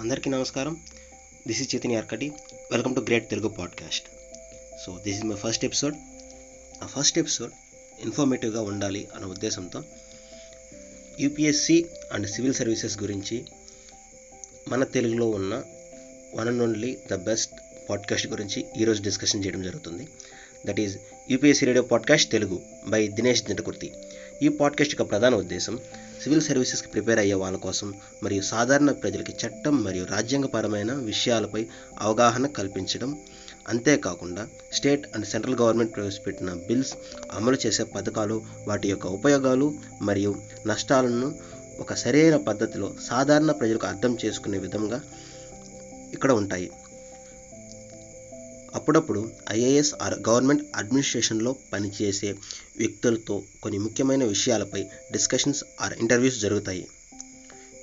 అందరికీ నమస్కారం. This is Chaitanya Arkati welcome to great Telugu podcast so this is my first episode ఆ first episode ఇన్ఫర్మేటివ్గా ఉండాలి అనే ఉద్దేశంతో యూపీఎస్సి అండ్ సివిల్ సర్వీసెస్ గురించి మన తెలుగులో ఉన్న one and only the best podcast గురించి ఈరోజు డిస్కషన్ చేయడం జరుగుతుంది. That is UPSC radio podcast Telugu by Dinesh Dintakurthi ఈ పాడ్కాస్ట్ యొక్క ప్రధాన ఉద్దేశం సివిల్ సర్వీసెస్కి ప్రిపేర్ అయ్యే వాళ్ళ కోసం మరియు సాధారణ ప్రజలకి చట్టం మరియు రాజ్యాంగపరమైన విషయాలపై అవగాహన కల్పించడం. అంతేకాకుండా స్టేట్ అండ్ సెంట్రల్ గవర్నమెంట్ ప్రవేశపెట్టిన బిల్స్ అమలు చేసే పథకాలు వాటి యొక్క ఉపయోగాలు మరియు నష్టాలను ఒక సరైన పద్ధతిలో సాధారణ ప్రజలకు అర్థం చేసుకునే విధంగా ఇక్కడ ఉంటాయి. అప్పుడప్పుడు ఐఏఎస్ ఆర్ గవర్నమెంట్ అడ్మినిస్ట్రేషన్లో పనిచేసే వ్యక్తులతో కొన్ని ముఖ్యమైన విషయాలపై డిస్కషన్స్ ఆర్ ఇంటర్వ్యూస్ జరుగుతాయి.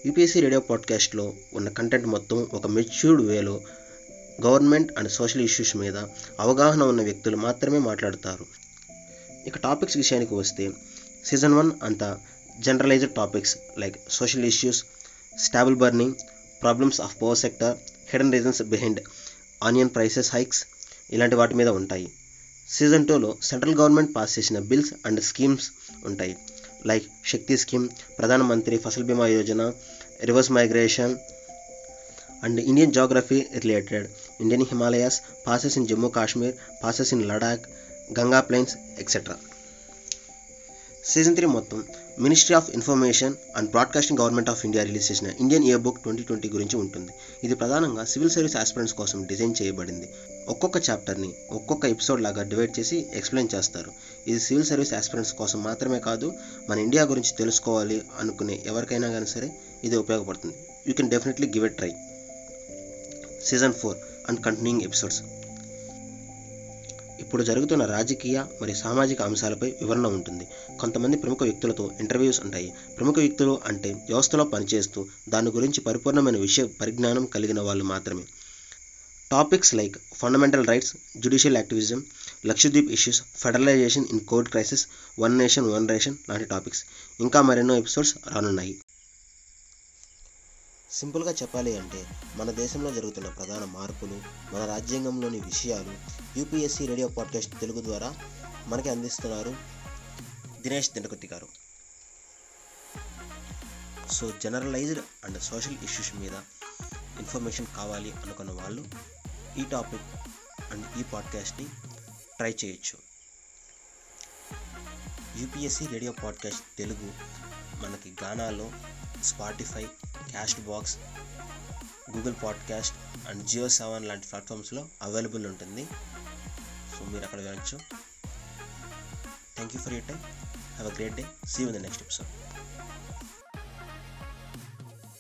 యూపీఎస్సీ రేడియో పాడ్కాస్ట్లో ఉన్న కంటెంట్ మొత్తం ఒక మెచ్యూర్డ్ వేలో గవర్నమెంట్ అండ్ సోషల్ ఇష్యూస్ మీద అవగాహన ఉన్న వ్యక్తులు మాత్రమే మాట్లాడతారు. ఇక టాపిక్స్ విషయానికి వస్తే సీజన్ వన్ అంతా generalized topics like social issues stubble burning problems of power sector hidden reasons behind onion prices hikes ఇలాంటి వాటి మీద ఉంటాయి. సీజన్ టూలో సెంట్రల్ గవర్నమెంట్ పాస్ చేసిన బిల్స్ అండ్ స్కీమ్స్ ఉంటాయి. Like Shakti scheme Pradhanmantri Fasal Bima Yojana reverse migration and Indian geography related Indian Himalayas passes in Jammu Kashmir passes in Ladakh Ganga plains etcetera season three మొత్తం ministry of information and broadcasting government of India release చేసిన Indian year book twenty twenty గురించి ఉంటుంది. ఇది ప్రధానంగా civil service aspirants కోసం design చేయబడింది. ఒక్కొక్క చాప్టర్ని ఒక్కొక్క ఎపిసోడ్ లాగా డివైడ్ చేసి ఎక్స్ప్లెయిన్ చేస్తారు. ఇది సివిల్ సర్వీస్ ఆస్పిరెంట్స్ కోసం మాత్రమే కాదు మన ఇండియా గురించి తెలుసుకోవాలి అనుకునే ఎవరికైనా కానీ సరే ఇది ఉపయోగపడుతుంది. You can definitely give a try. Season four and continuing episodes. ఇప్పుడు జరుగుతున్న రాజకీయ మరియు సామాజిక అంశాలపై వివరణ ఉంటుంది. కొంతమంది ప్రముఖ వ్యక్తులతో ఇంటర్వ్యూస్ ఉంటాయి. ప్రముఖ వ్యక్తులు అంటే వ్యవస్థలో పనిచేస్తూ దాని గురించి పరిపూర్ణమైన విషయ పరిజ్ఞానం కలిగిన వాళ్ళు మాత్రమే. Topics like fundamental rights judicial activism Lakshadweep issues federalization in court crisis one nation one ration లాంటి టాపిక్స్. ఇంకా మరెన్నో ఎపిసోడ్స్ రానున్నాయి. సింపుల్గా చెప్పాలి అంటే మన దేశంలో జరుగుతున్న ప్రధాన మార్పులు మన రాజ్యాంగంలోని విషయాలు యూపీఎస్సీ రేడియో పాడ్కాస్ట్ తెలుగు ద్వారా మనకి అందిస్తున్నారు Dinesh Dinakurthi garu. So generalized and social issues మీద ఇన్ఫర్మేషన్ కావాలి అనుకున్న వాళ్ళు ఈ టాపిక్ అండ్ ఈ పాడ్కాస్ట్ని ట్రై చేయొచ్చు. యూపీఎస్సీ రేడియో పాడ్కాస్ట్ తెలుగు మనకి గానాలో Spotify Castbox Google podcast and Jio Saavn లాంటి ప్లాట్ఫామ్స్లో అవైలబుల్ ఉంటుంది. సో మీరు అక్కడ వినొచ్చు. Thank you for your time have a great day. See in the next episode.